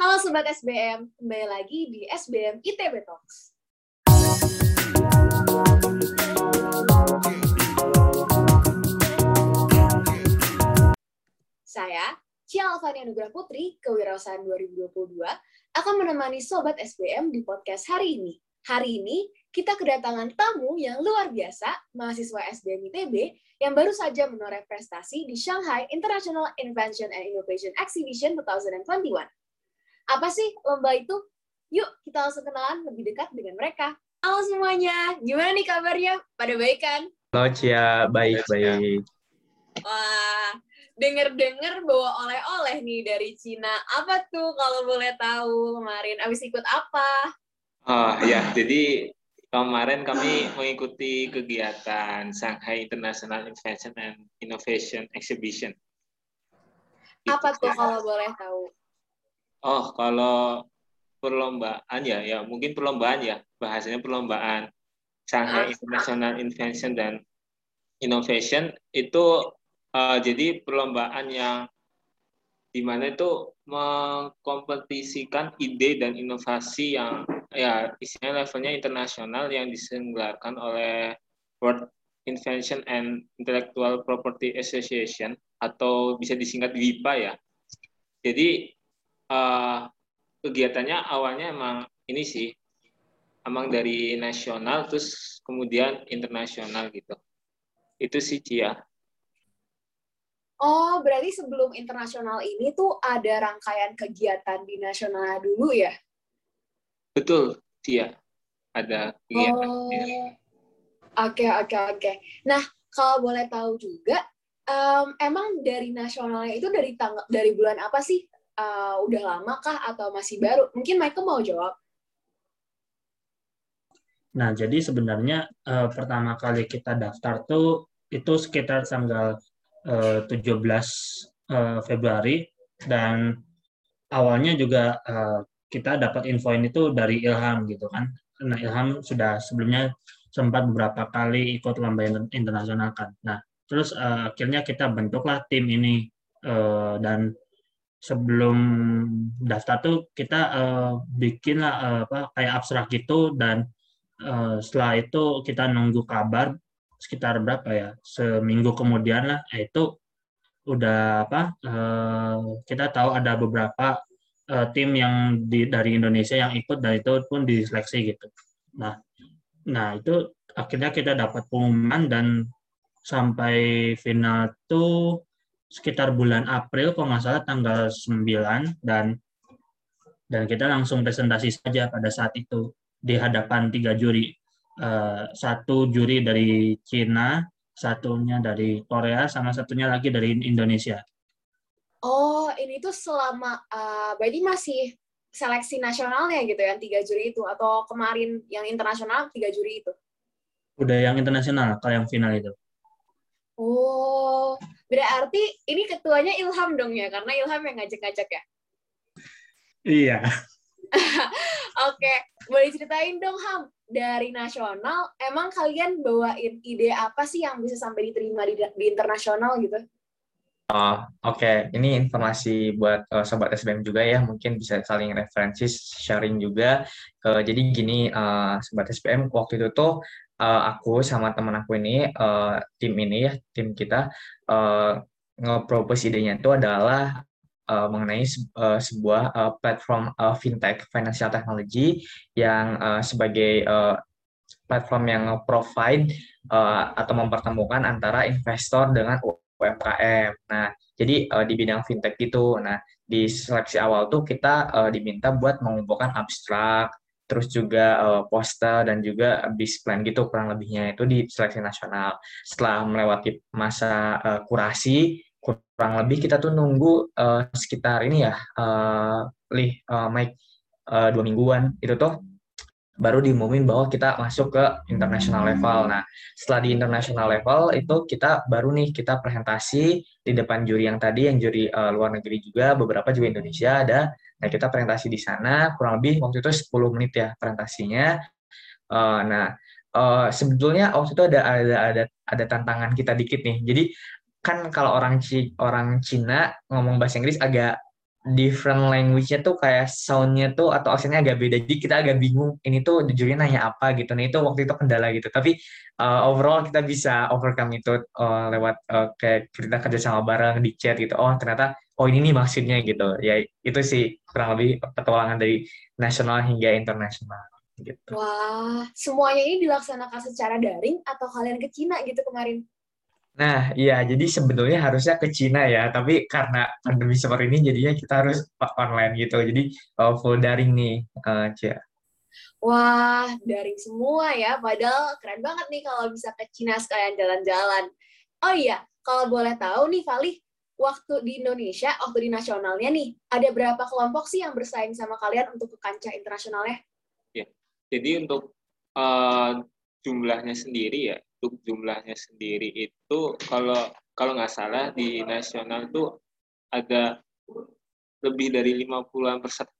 Halo Sobat SBM, kembali lagi di SBM ITB Talks. Saya, Cia Alfania Nugraha Putri, Kewirausahaan 2022, akan menemani Sobat SBM di podcast hari ini. Hari ini, kita kedatangan tamu yang luar biasa, mahasiswa SBM ITB, yang baru saja menoreh prestasi di Shanghai International Invention and Innovation Exhibition 2021. Apa sih lomba itu? Yuk, kita langsung kenalan lebih dekat dengan mereka. Halo semuanya, gimana nih kabarnya? Pada baik kan? Halo Cia, baik-baik. Wah, denger-denger bawa oleh-oleh nih dari Cina. Apa tuh kalau boleh tahu kemarin? Abis ikut apa? Oh ya, jadi kemarin kami mengikuti kegiatan Shanghai International Invention and Innovation Exhibition. Apa tuh kalau boleh tahu? Oh, kalau perlombaan ya, ya mungkin perlombaan ya, bahasanya perlombaan Shanghai Ah. International Invention dan Innovation itu eh, jadi perlombaan yang di mana itu mengkompetisikan ide dan inovasi yang ya isinya levelnya internasional yang diselenggarakan oleh World Invention and Intellectual Property Association atau bisa disingkat WIPA ya. Jadi eh, kegiatannya awalnya emang ini sih emang dari nasional terus kemudian internasional gitu. Itu sih Cia. Oh, berarti sebelum internasional ini tuh ada rangkaian kegiatan di nasional dulu ya? Betul, Cia. Ada kegiatan. Oh, oke oke oke. Nah, kalau boleh tahu juga, em, emang dari nasionalnya itu dari tanggal dari bulan apa sih? Eh, udah lama kah atau masih baru? Mungkin Michael mau jawab. Nah, jadi sebenarnya eh, pertama kali kita daftar tuh itu sekitar tanggal eh, 17 eh, Februari dan awalnya juga eh, kita dapat info ini tuh dari Ilham gitu kan. Nah, Ilham sudah sebelumnya sempat beberapa kali ikut lomba inter- internasional kan. Nah, terus eh, akhirnya kita bentuklah tim ini Eh, dan sebelum daftar tuh kita eh, bikin lah eh, apa kayak abstrak gitu. Dan Eh, setelah itu kita nunggu kabar sekitar berapa ya seminggu kemudian lah. Eh, itu udah apa eh, kita tahu ada beberapa eh, tim yang di, dari Indonesia yang ikut dan itu pun diseleksi gitu. Nah nah itu akhirnya kita dapat pengumuman dan sampai final tuh sekitar bulan April kalau nggak salah tanggal 9 dan dan kita langsung presentasi saja pada saat itu di hadapan tiga juri. Eh, satu juri dari Cina, satunya dari Korea, sama satunya lagi dari Indonesia. Oh, ini tuh selama eh, berarti masih seleksi nasionalnya gitu yang tiga juri itu atau kemarin yang internasional tiga juri itu? Udah yang internasional, kalau yang final itu. Oh, berarti ini ketuanya Ilham dong ya karena Ilham yang ngajak-ngajak ya? Iya. Oke, boleh ceritain dong Ham, dari nasional, emang kalian bawain ide apa sih yang bisa sampai diterima di, di internasional gitu? Oke, ini informasi buat eh, sobat SBM juga ya, mungkin bisa saling referensi, sharing juga. Eh, jadi gini, eh, sobat SBM, waktu itu tuh eh, aku sama teman aku ini, eh, tim ini ya, tim kita, eh, nge-propose idenya itu adalah eh, mengenai se- eh, sebuah eh, platform eh, fintech, financial technology, yang eh, sebagai eh, platform yang provide eh, atau mempertemukan antara investor dengan UMKM. Nah, jadi eh, di bidang fintech gitu. Nah, di seleksi awal tuh kita eh, diminta buat mengumpulkan abstrak, terus juga eh, poster dan juga bis plan gitu kurang lebihnya itu di seleksi nasional. Setelah melewati masa eh, kurasi, kurang lebih kita tuh nunggu eh, sekitar ini ya, eh, lih, eh, Mike, eh, dua mingguan itu tuh baru diumumin bahwa kita masuk ke international level. Nah, setelah di international level itu kita baru nih kita presentasi di depan juri yang tadi yang juri eh, luar negeri juga beberapa juga Indonesia ada. Nah, kita presentasi di sana kurang lebih waktu itu 10 menit ya presentasinya. Eh, nah, eh, sebetulnya waktu itu ada ada ada ada tantangan kita dikit nih. Jadi kan kalau orang Ci- orang Cina ngomong bahasa Inggris agak different language-nya tuh kayak sound-nya tuh atau aksennya agak beda. Jadi kita agak bingung ini tuh jujurnya nanya apa gitu. Nah itu waktu itu kendala gitu. Tapi uh, overall kita bisa overcome itu uh, lewat uh, kayak kita kerja sama bareng di chat gitu. Oh ternyata oh ini nih maksudnya gitu. Ya itu sih kurang lebih petualangan dari nasional hingga internasional. Gitu. Wah, semuanya ini dilaksanakan secara daring atau kalian ke Cina gitu kemarin? Nah, iya, jadi sebetulnya harusnya ke Cina ya, tapi karena pandemi seperti ini jadinya kita harus online gitu. Jadi uh, full daring nih, uh, Cia. Wah, daring semua ya. Padahal keren banget nih kalau bisa ke Cina sekalian jalan-jalan. Oh iya, kalau boleh tahu nih, Valih, waktu di Indonesia, waktu di nasionalnya nih, ada berapa kelompok sih yang bersaing sama kalian untuk ke kancah internasionalnya? Ya, jadi untuk uh, jumlahnya sendiri ya, untuk jumlahnya sendiri itu kalau kalau nggak salah di nasional tuh ada lebih dari 50-an peserta,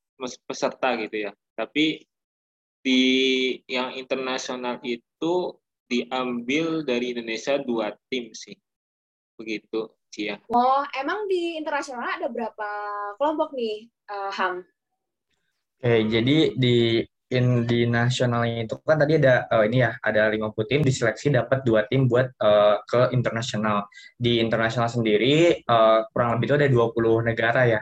peserta gitu ya. Tapi di yang internasional itu diambil dari Indonesia dua tim sih. Begitu, Cia. Oh, emang di internasional ada berapa kelompok nih, uh, Ham? Oke, jadi di in di nasionalnya itu kan tadi ada uh, ini ya ada 50 tim diseleksi dapat dua tim buat uh, ke internasional. Di internasional sendiri uh, kurang lebih itu ada 20 negara ya.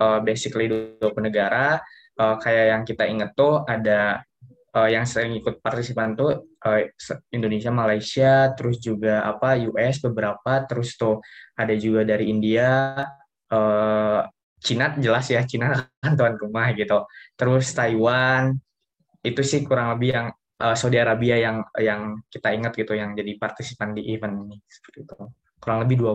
Uh, basically 20 negara uh, kayak yang kita inget tuh ada uh, yang sering ikut partisipan tuh uh, Indonesia, Malaysia, terus juga apa US beberapa, terus tuh ada juga dari India, uh, Cina jelas ya Cina kan tuan rumah gitu. Terus Taiwan, itu sih kurang lebih yang uh, Saudi Arabia yang yang kita ingat gitu yang jadi partisipan di event ini seperti itu. Kurang lebih dua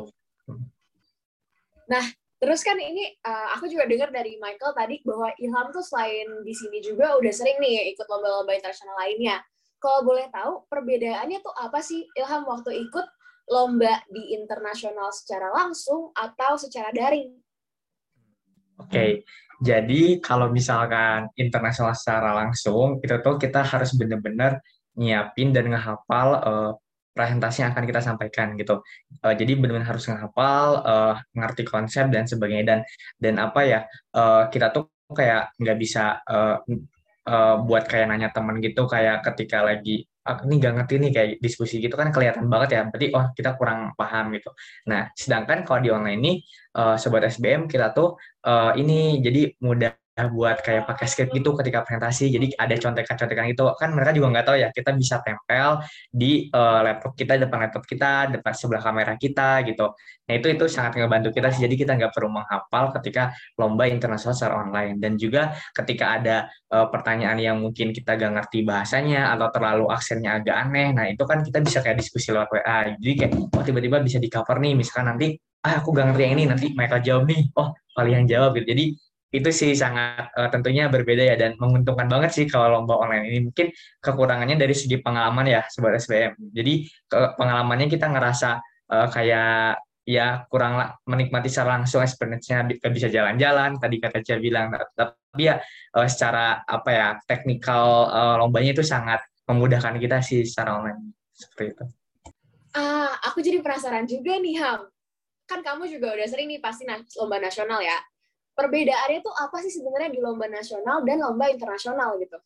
nah terus kan ini uh, aku juga dengar dari Michael tadi bahwa Ilham tuh selain di sini juga udah sering nih ikut lomba-lomba internasional lainnya. Kalau boleh tahu perbedaannya tuh apa sih Ilham waktu ikut lomba di internasional secara langsung atau secara daring? Oke, okay. Jadi kalau misalkan internasional secara langsung, itu tuh kita harus benar-benar nyiapin dan ngehafal uh, presentasi yang akan kita sampaikan gitu. Uh, jadi benar-benar harus ngehafal, uh, ngerti konsep dan sebagainya dan dan apa ya uh, kita tuh kayak nggak bisa uh, uh, buat kayak nanya teman gitu kayak ketika lagi ini gak ngerti nih kayak diskusi gitu kan kelihatan banget ya berarti oh kita kurang paham gitu. Nah sedangkan kalau di online ini uh, sobat SBM kita tuh uh, ini jadi mudah buat kayak pakai script gitu ketika presentasi. Jadi ada contekan-contekan itu kan mereka juga nggak tahu ya kita bisa tempel di uh, laptop kita depan laptop kita depan sebelah kamera kita gitu. Nah itu itu sangat ngebantu kita sih. Jadi kita nggak perlu menghafal ketika lomba internasional secara online. Dan juga ketika ada uh, pertanyaan yang mungkin kita gak ngerti bahasanya atau terlalu aksennya agak aneh nah itu kan kita bisa kayak diskusi lewat WA jadi kayak oh tiba-tiba bisa di cover nih. Misalkan nanti ah aku gak ngerti yang ini. Nanti mereka jawab nih. Oh kalian jawab gitu. Jadi itu sih sangat uh, tentunya berbeda ya dan menguntungkan banget sih kalau lomba online ini. Mungkin kekurangannya dari segi pengalaman ya sebagai SBM jadi ke pengalamannya kita ngerasa uh, kayak ya kurang menikmati secara langsung experience-nya bisa jalan-jalan tadi kata Cia bilang. Tapi ya uh, secara apa ya teknikal uh, lombanya itu sangat memudahkan kita sih secara online. Seperti itu. Ah, aku jadi penasaran juga nih Ham. Kan kamu juga udah sering nih pasti lomba nasional ya perbedaannya tuh apa sih sebenarnya di lomba nasional dan lomba internasional gitu?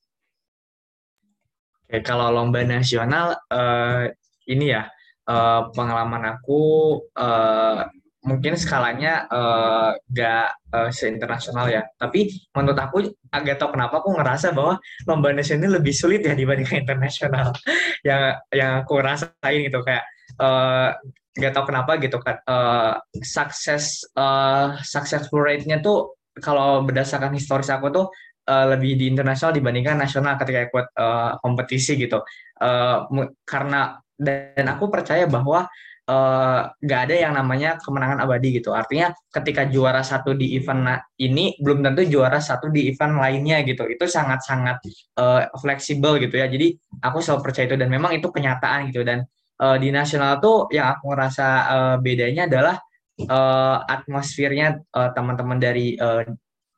Oke, kalau lomba nasional uh, ini ya uh, pengalaman aku uh, mungkin skalanya uh, gak uh, seinternasional ya. Tapi menurut aku agak tau kenapa aku ngerasa bahwa lomba nasional lebih sulit ya dibandingkan internasional. yang yang aku rasain gitu kayak uh, nggak tahu kenapa gitu kan uh, sukses uh, successful rate-nya tuh kalau berdasarkan historis aku tuh uh, lebih di internasional dibandingkan nasional ketika ikut uh, kompetisi gitu uh, karena dan aku percaya bahwa nggak uh, ada yang namanya kemenangan abadi gitu. Artinya ketika juara satu di event ini belum tentu juara satu di event lainnya gitu. Itu sangat-sangat uh, fleksibel gitu ya. Jadi aku selalu percaya itu dan memang itu kenyataan gitu. Dan uh, di nasional tuh yang aku ngerasa uh, bedanya adalah uh, atmosfernya uh, teman-teman dari uh,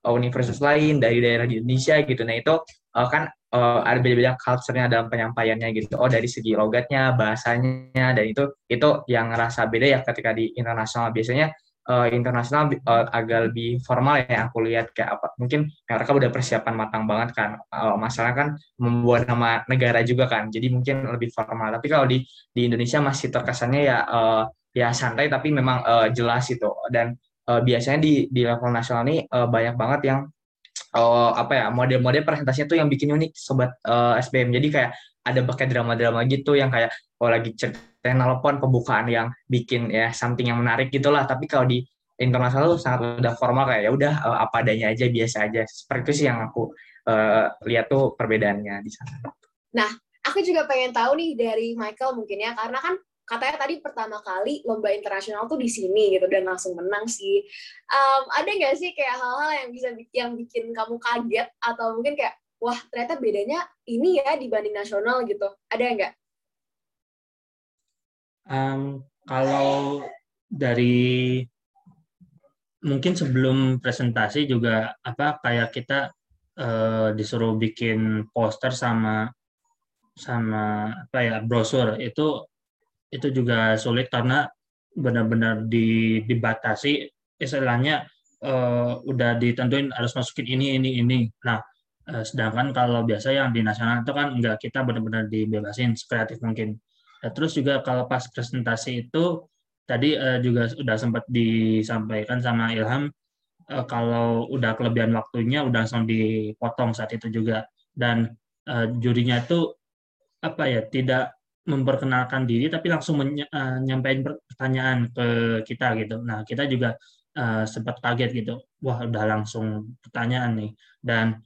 universitas lain dari daerah di Indonesia gitu. Nah itu uh, kan uh, ada beda-beda culture-nya dalam penyampaiannya gitu. Oh dari segi logatnya, bahasanya dan itu itu yang ngerasa beda ya ketika di internasional biasanya uh, internasional uh, agak lebih formal ya aku lihat kayak apa mungkin mereka udah persiapan matang banget kan uh, masalah kan membuat nama negara juga kan jadi mungkin lebih formal. Tapi kalau di di Indonesia masih terkesannya ya uh, ya santai tapi memang uh, jelas itu dan uh, biasanya di di level nasional ini uh, banyak banget yang uh, apa ya model-model presentasinya tuh yang bikin unik sobat uh, SBM jadi kayak ada pakai drama-drama gitu yang kayak oh lagi ceritain telepon pembukaan yang bikin ya something yang menarik gitulah tapi kalau di internasional tuh sangat udah formal kayak ya udah uh, apa adanya aja biasa aja seperti itu sih yang aku uh, lihat tuh perbedaannya di sana. Nah, aku juga pengen tahu nih dari Michael mungkin ya karena kan katanya tadi pertama kali lomba internasional tuh di sini gitu dan langsung menang sih. Um, ada nggak sih kayak hal-hal yang bisa yang bikin kamu kaget atau mungkin kayak wah ternyata bedanya ini ya dibanding nasional gitu. Ada nggak? Um, kalau dari mungkin sebelum presentasi juga apa kayak kita uh, disuruh bikin poster sama sama apa ya brosur itu itu juga sulit karena benar-benar di, dibatasi istilahnya uh, udah ditentuin harus masukin ini ini ini. Nah uh, sedangkan kalau biasa yang di nasional itu kan enggak kita benar-benar dibebasin kreatif mungkin nah, terus juga kalau pas presentasi itu tadi uh, juga sudah sempat disampaikan sama Ilham uh, kalau udah kelebihan waktunya udah langsung dipotong saat itu juga dan uh, jurinya itu apa ya tidak memperkenalkan diri tapi langsung menyampaikan pertanyaan ke kita gitu. Nah, kita juga uh, sempat kaget gitu. Wah, udah langsung pertanyaan nih. Dan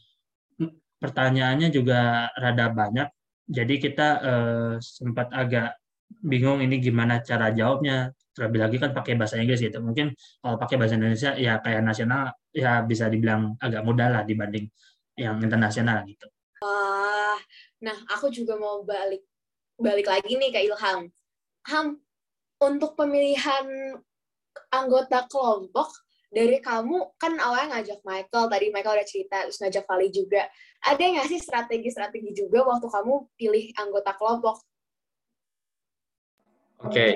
pertanyaannya juga rada banyak. Jadi kita uh, sempat agak bingung ini gimana cara jawabnya. Terlebih lagi kan pakai bahasa Inggris gitu. Mungkin kalau pakai bahasa Indonesia ya kayak nasional ya bisa dibilang agak mudah lah dibanding yang internasional gitu. Wah, nah aku juga mau balik balik lagi nih ke Ilham. Ham, untuk pemilihan anggota kelompok dari kamu kan awalnya ngajak Michael tadi Michael udah cerita terus ngajak Vali juga ada nggak sih strategi-strategi juga waktu kamu pilih anggota kelompok? Oke, okay.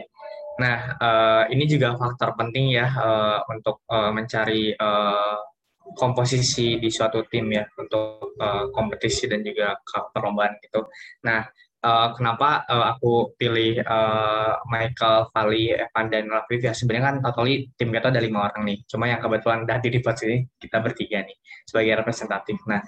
nah uh, ini juga faktor penting ya uh, untuk uh, mencari uh, komposisi di suatu tim ya untuk uh, kompetisi dan juga perlombaan gitu. Nah uh, kenapa uh, aku pilih uh, Michael, Vali, Evan, dan Laviv ya sebenarnya kan totally tim kita ada lima orang nih. Cuma yang kebetulan udah di pot ini kita bertiga nih sebagai representatif. Nah,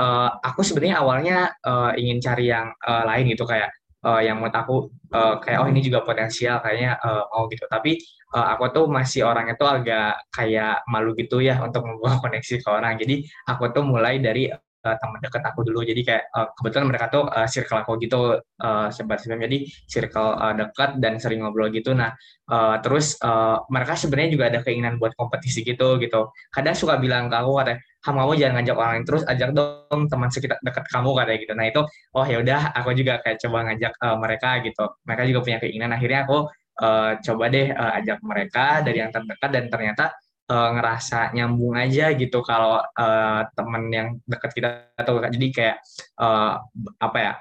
uh, aku sebenarnya awalnya uh, ingin cari yang uh, lain gitu kayak uh, yang menurut aku uh, kayak oh ini juga potensial kayaknya uh, mau gitu. Tapi uh, aku tuh masih orangnya tuh agak kayak malu gitu ya untuk membuat koneksi ke orang. Jadi aku tuh mulai dari uh, teman dekat aku dulu. Jadi kayak uh, kebetulan mereka tuh uh, circle aku gitu uh, sebat jadi circle uh, dekat dan sering ngobrol gitu. Nah uh, terus uh, mereka sebenarnya juga ada keinginan buat kompetisi gitu gitu. Kadang suka bilang ke aku katanya kamu kamu jangan ngajak orang lain terus ajak dong teman sekitar dekat kamu katanya gitu. Nah itu oh ya udah aku juga kayak coba ngajak uh, mereka gitu. Mereka juga punya keinginan. Akhirnya aku uh, coba deh uh, ajak mereka dari yang terdekat dan ternyata uh, ngerasa nyambung aja gitu kalau uh, temen yang deket kita atau jadi kayak uh, apa ya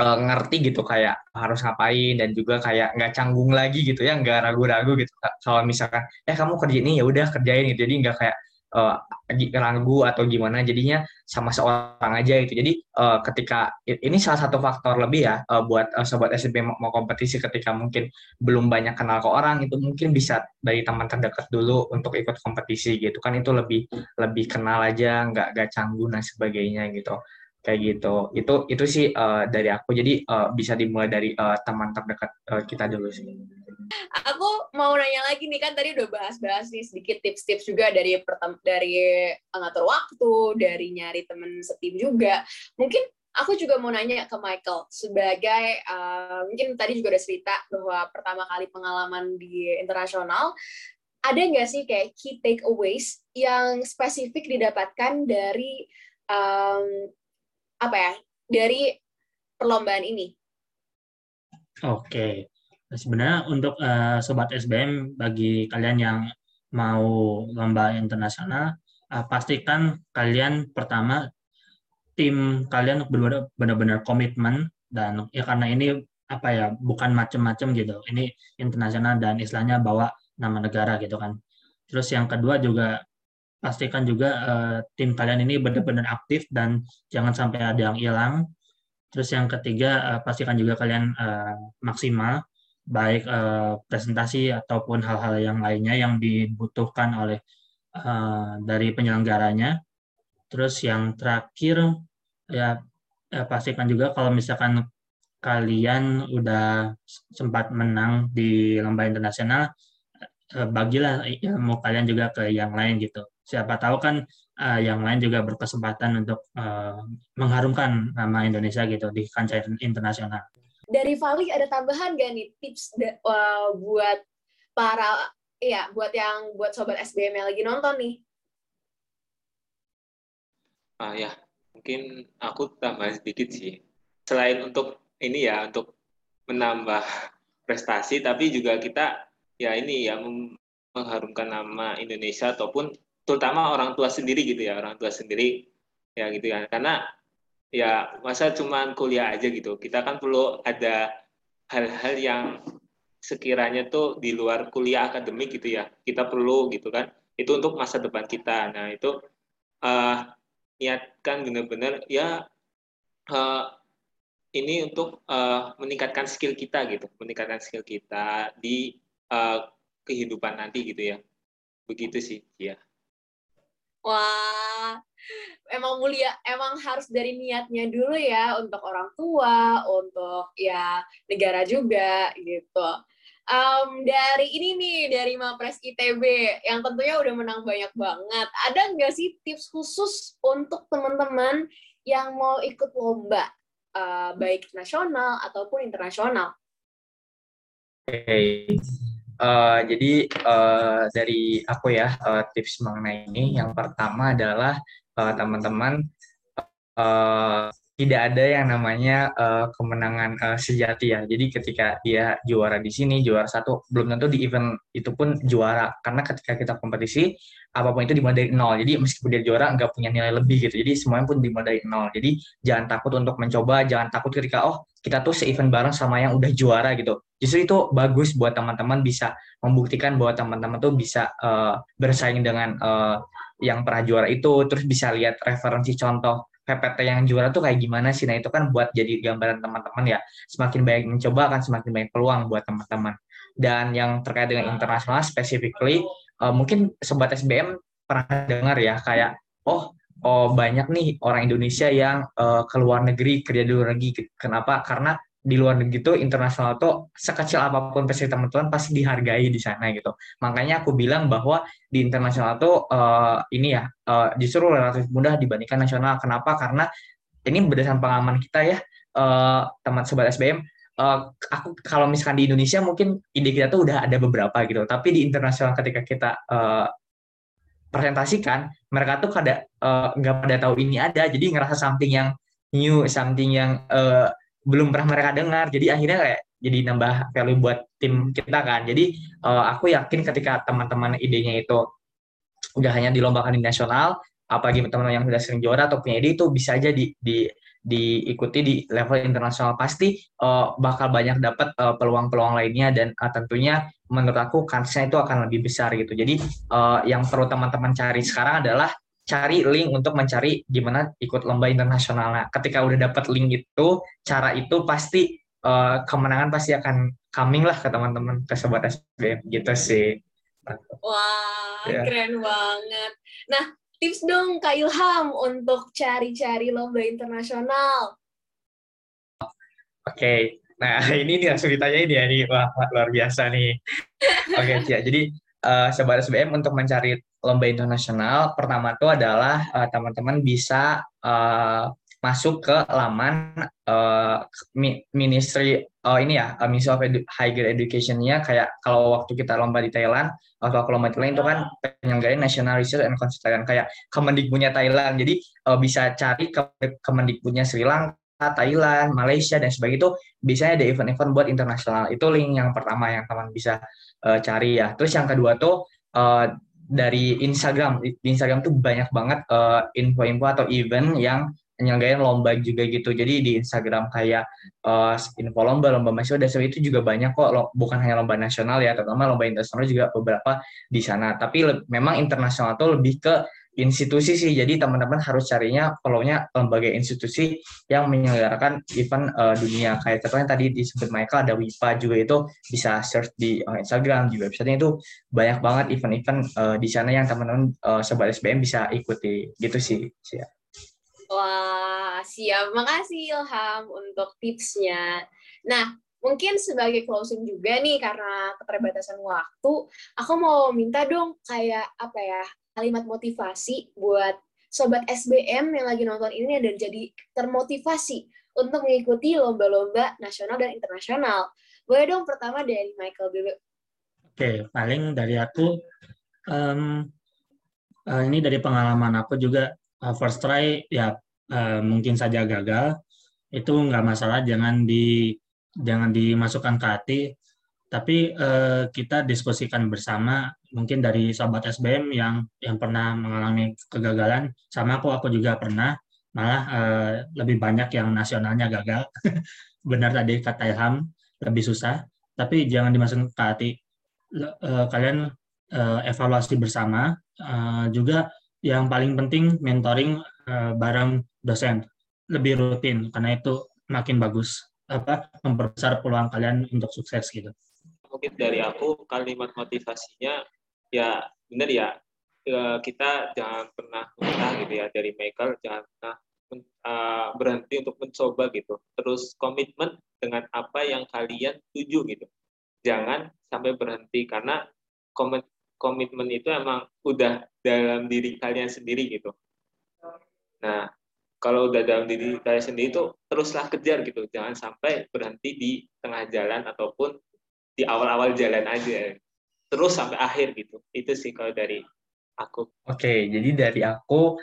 uh, ngerti gitu kayak harus ngapain dan juga kayak nggak canggung lagi gitu ya nggak ragu-ragu gitu kalau misalkan eh kamu kerja ini ya udah kerjain gitu. Jadi nggak kayak uh, ragu atau gimana jadinya sama seorang aja itu jadi uh, ketika ini salah satu faktor lebih ya uh, buat uh, sobat SMP mau, mau kompetisi ketika mungkin belum banyak kenal ke orang itu mungkin bisa dari teman terdekat dulu untuk ikut kompetisi gitu kan. Itu lebih lebih kenal aja nggak nggak canggung dan sebagainya gitu kayak gitu. Itu itu sih uh, dari aku. Jadi uh, bisa dimulai dari uh, teman terdekat uh, kita dulu sih. Aku mau nanya lagi nih kan tadi udah bahas-bahas nih sedikit tips-tips juga dari dari ngatur waktu dari nyari temen setim juga. Mungkin aku juga mau nanya ke Michael sebagai uh, mungkin tadi juga udah cerita bahwa pertama kali pengalaman di internasional ada nggak sih kayak key takeaways yang spesifik didapatkan dari um, apa ya dari perlombaan ini? Oke, sebenarnya untuk uh, sobat SBM bagi kalian yang mau lomba internasional, uh, pastikan kalian pertama tim kalian benar-benar komitmen dan ya karena ini apa ya bukan macam-macam gitu, ini internasional dan istilahnya bawa nama negara gitu kan. Terus yang kedua juga pastikan juga uh, tim kalian ini benar-benar aktif dan jangan sampai ada yang hilang. Terus yang ketiga uh, pastikan juga kalian uh, maksimal baik uh, presentasi ataupun hal-hal yang lainnya yang dibutuhkan oleh uh, dari penyelenggaranya. Terus yang terakhir ya, ya pastikan juga kalau misalkan kalian udah sempat menang di lomba internasional, bagilah ilmu kalian juga ke yang lain gitu siapa tahu kan uh, yang lain juga berkesempatan untuk uh, mengharumkan nama Indonesia gitu di kancah internasional. Dari Fali ada tambahan gak nih tips uh, buat para ya buat yang buat sobat SBM yang lagi nonton nih? Ah ya, mungkin aku tambah sedikit sih. Selain untuk ini ya untuk menambah prestasi, tapi juga kita ya ini ya mengharumkan nama Indonesia ataupun terutama orang tua sendiri gitu ya orang tua sendiri ya gitu ya karena ya masa cuma kuliah aja gitu. Kita kan perlu ada hal-hal yang sekiranya tuh di luar kuliah akademik gitu ya kita perlu gitu kan. Itu untuk masa depan kita. Nah itu uh, niatkan benar-benar ya uh, ini untuk uh, meningkatkan skill kita gitu. Meningkatkan skill kita di uh, kehidupan nanti gitu ya. Begitu sih ya Wah, emang mulia, emang harus dari niatnya dulu ya untuk orang tua, untuk ya negara juga gitu. Um, dari ini nih, dari Mapres ITB, yang tentunya udah menang banyak banget. Ada nggak sih tips khusus untuk teman-teman yang mau ikut lomba, uh, baik nasional ataupun internasional? Oke, okay. Uh, jadi uh, dari aku ya uh, tips mengenai ini yang pertama adalah teman-teman uh, tidak ada yang namanya uh, kemenangan uh, sejati ya. Jadi ketika dia juara di sini, juara satu, belum tentu di event itu pun juara. Karena ketika kita kompetisi, apa pun itu dimulai dari nol. Jadi meskipun dia juara, nggak punya nilai lebih gitu. Jadi semuanya pun dimulai dari nol. Jadi jangan takut untuk mencoba, jangan takut ketika, oh kita tuh se-event bareng sama yang udah juara gitu. Justru itu bagus buat teman-teman bisa membuktikan bahwa teman-teman tuh bisa uh, bersaing dengan uh, yang pernah juara itu, terus bisa lihat referensi contoh PPT yang juara tuh kayak gimana sih? Nah itu kan buat jadi gambaran teman-teman ya. Semakin banyak mencoba akan semakin banyak peluang buat teman-teman. Dan yang terkait dengan internasional, specifically, uh, mungkin sobat SBM pernah dengar ya kayak, oh, oh banyak nih orang Indonesia yang uh, ke luar negeri kerja di luar negeri. Kenapa? Karena di luar negeri itu internasional tuh sekecil apa pun prestasi teman-teman pasti dihargai di sana gitu. Makanya aku bilang bahwa di internasional tuh uh, ini ya uh, justru relatif mudah dibandingkan nasional. Kenapa? Karena ini berdasarkan pengalaman kita ya uh, teman sobat SBM. Uh, aku kalau misalkan di Indonesia mungkin ide kita tuh udah ada beberapa gitu. Tapi di internasional ketika kita uh, presentasikan, mereka tuh kada nggak uh, pada tahu ini ada. Jadi ngerasa something yang new, something yang uh, belum pernah mereka dengar. Jadi akhirnya kayak jadi nambah value buat tim kita kan. Jadi uh, aku yakin ketika teman-teman idenya itu udah hanya dilombakan di nasional apalagi teman-teman yang sudah sering juara atau punya ide itu bisa aja di, di diikuti di level internasional. Pasti uh, bakal banyak dapat uh, peluang-peluang lainnya dan uh, tentunya menurut aku kansnya itu akan lebih besar gitu. Jadi uh, yang perlu teman-teman cari sekarang adalah cari link untuk mencari gimana ikut lomba internasional. Nah, ketika udah dapat link itu, cara itu pasti uh, kemenangan pasti akan coming lah ke teman-teman ke sobat SBM gitu sih. Wah, yeah. keren banget. Nah, tips dong Kak Ilham untuk cari-cari lomba internasional. Oke, okay. nah ini nih langsung ditanya ini ya, nih. Wah, luar biasa nih. Oke, okay, ya. Jadi uh, sobat SBM untuk mencari lomba internasional pertama itu adalah uh, teman-teman bisa uh, masuk ke laman uh, ministry uh, ini ya uh, Ministry of Edu Higher Education-nya kayak kalau waktu kita lomba di Thailand atau kalau lomba di Thailand itu kan penyelenggarain National Research and Consultation kayak Kemendikbudnya Thailand jadi uh, bisa cari ke Kemendikbudnya Sri Lanka Thailand, Malaysia dan sebagainya itu biasanya ada event-event buat internasional. Itu link yang pertama yang teman bisa uh, cari ya. Terus yang kedua tuh uh, dari Instagram. Di Instagram tuh banyak banget info info-info atau event yang nyelenggarin lomba juga gitu. Jadi di Instagram kayak uh, info lomba, lomba mahasiswa dasar itu juga banyak kok, lo, bukan hanya lomba nasional ya, terutama lomba internasional juga beberapa di sana. Tapi memang internasional itu lebih ke institusi sih. Jadi teman-teman harus carinya follow-nya lembaga institusi yang menyelenggarakan event uh, dunia. Kayak contohnya tadi disebut Michael ada WIPA juga itu bisa search di uh, Instagram di website itu banyak banget event-event uh, di sana yang teman-teman uh, sobat SBM bisa ikuti. Gitu sih. Siap. Wah, siap. Makasih Ilham untuk tipsnya. Nah, mungkin sebagai closing juga nih karena keterbatasan waktu, aku mau minta dong kayak apa ya kalimat motivasi buat sobat SBM yang lagi nonton ini dan jadi termotivasi untuk mengikuti lomba-lomba nasional dan internasional. Boleh dong pertama dari Michael dulu. Oke, paling dari aku um, uh, ini dari pengalaman aku juga uh, first try ya uh, mungkin saja gagal itu nggak masalah jangan di jangan dimasukkan ke hati tapi uh, kita diskusikan bersama mungkin dari sahabat SBM yang yang pernah mengalami kegagalan. Sama aku aku juga pernah. Malah uh, lebih banyak yang nasionalnya gagal. Benar tadi kata Ilham lebih susah. Tapi jangan dimasukin ke hati. Uh, kalian uh, evaluasi bersama. Juga yang paling penting mentoring bareng dosen. Lebih rutin karena itu makin bagus apa memperbesar peluang kalian untuk sukses gitu. Mungkin dari aku kalimat motivasinya ya benar ya. Eh, kita jangan pernah menyerah gitu ya dari Michael jangan pernah uh, berhenti untuk mencoba gitu. Terus komitmen dengan apa yang kalian tuju gitu. Jangan sampai berhenti karena komit komitmen itu emang udah dalam diri kalian sendiri gitu. Nah kalau udah dalam diri kalian sendiri itu teruslah kejar gitu. Jangan sampai berhenti di tengah jalan ataupun di awal-awal jalan aja terus sampai akhir gitu. Itu sih kalau dari aku. Oke jadi dari aku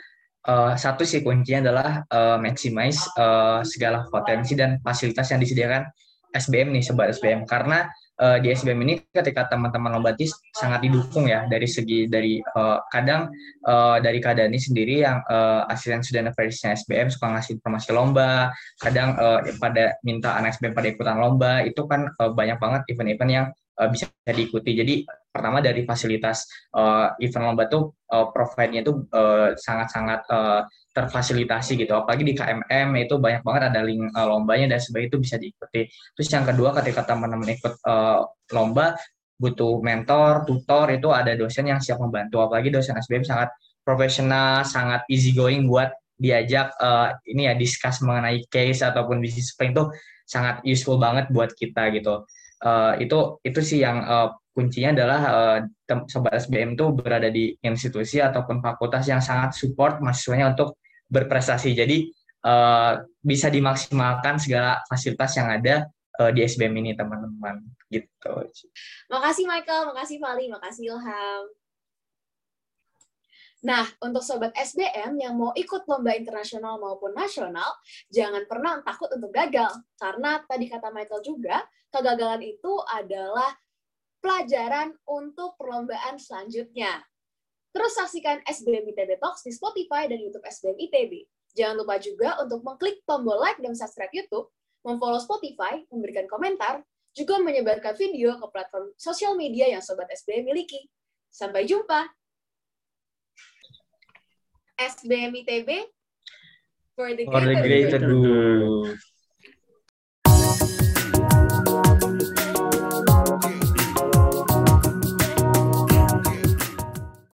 uh, satu sih kuncinya adalah uh, maximize uh, segala potensi dan fasilitas yang disediakan SBM nih sobat SBM karena uh, di SBM ini ketika teman-teman lombatis sangat didukung ya dari segi dari uh, kadang uh, dari keadaan ini sendiri yang uh, asisten student affairs-nya SBM suka ngasih informasi lomba, kadang uh, pada minta anak SBM pada ikutan lomba itu kan uh, banyak banget event-event yang uh, bisa diikuti. Jadi pertama dari fasilitas uh, event lomba tuh uh, provide-nya itu sangat-sangat uh, terfasilitasi gitu. Apalagi di KMM itu banyak banget ada link uh, lombanya dan sebagainya itu bisa diikuti. Terus yang kedua ketika teman-teman ikut uh, lomba butuh mentor, tutor itu ada dosen yang siap membantu. Apalagi dosen SBM sangat profesional, sangat easy going buat diajak uh, ini ya discuss mengenai case ataupun bisnis plan itu sangat useful banget buat kita gitu. Uh, itu itu sih yang uh, kuncinya adalah uh, sobat SBM itu berada di institusi ataupun fakultas yang sangat support mahasiswanya untuk berprestasi. Jadi uh, bisa dimaksimalkan segala fasilitas yang ada uh, di SBM ini teman-teman gitu. Makasih Michael, makasih Fali, makasih Ilham. Nah, untuk sobat SBM yang mau ikut lomba internasional maupun nasional, jangan pernah takut untuk gagal. Karena tadi kata Michael juga, kegagalan itu adalah pelajaran untuk perlombaan selanjutnya. Terus saksikan SBM ITB Talks di Spotify dan YouTube SBM ITB. Jangan lupa juga untuk mengklik tombol like dan subscribe YouTube, memfollow Spotify, memberikan komentar, juga menyebarkan video ke platform sosial media yang Sobat SBM miliki. Sampai jumpa! SBM ITB for the greater good.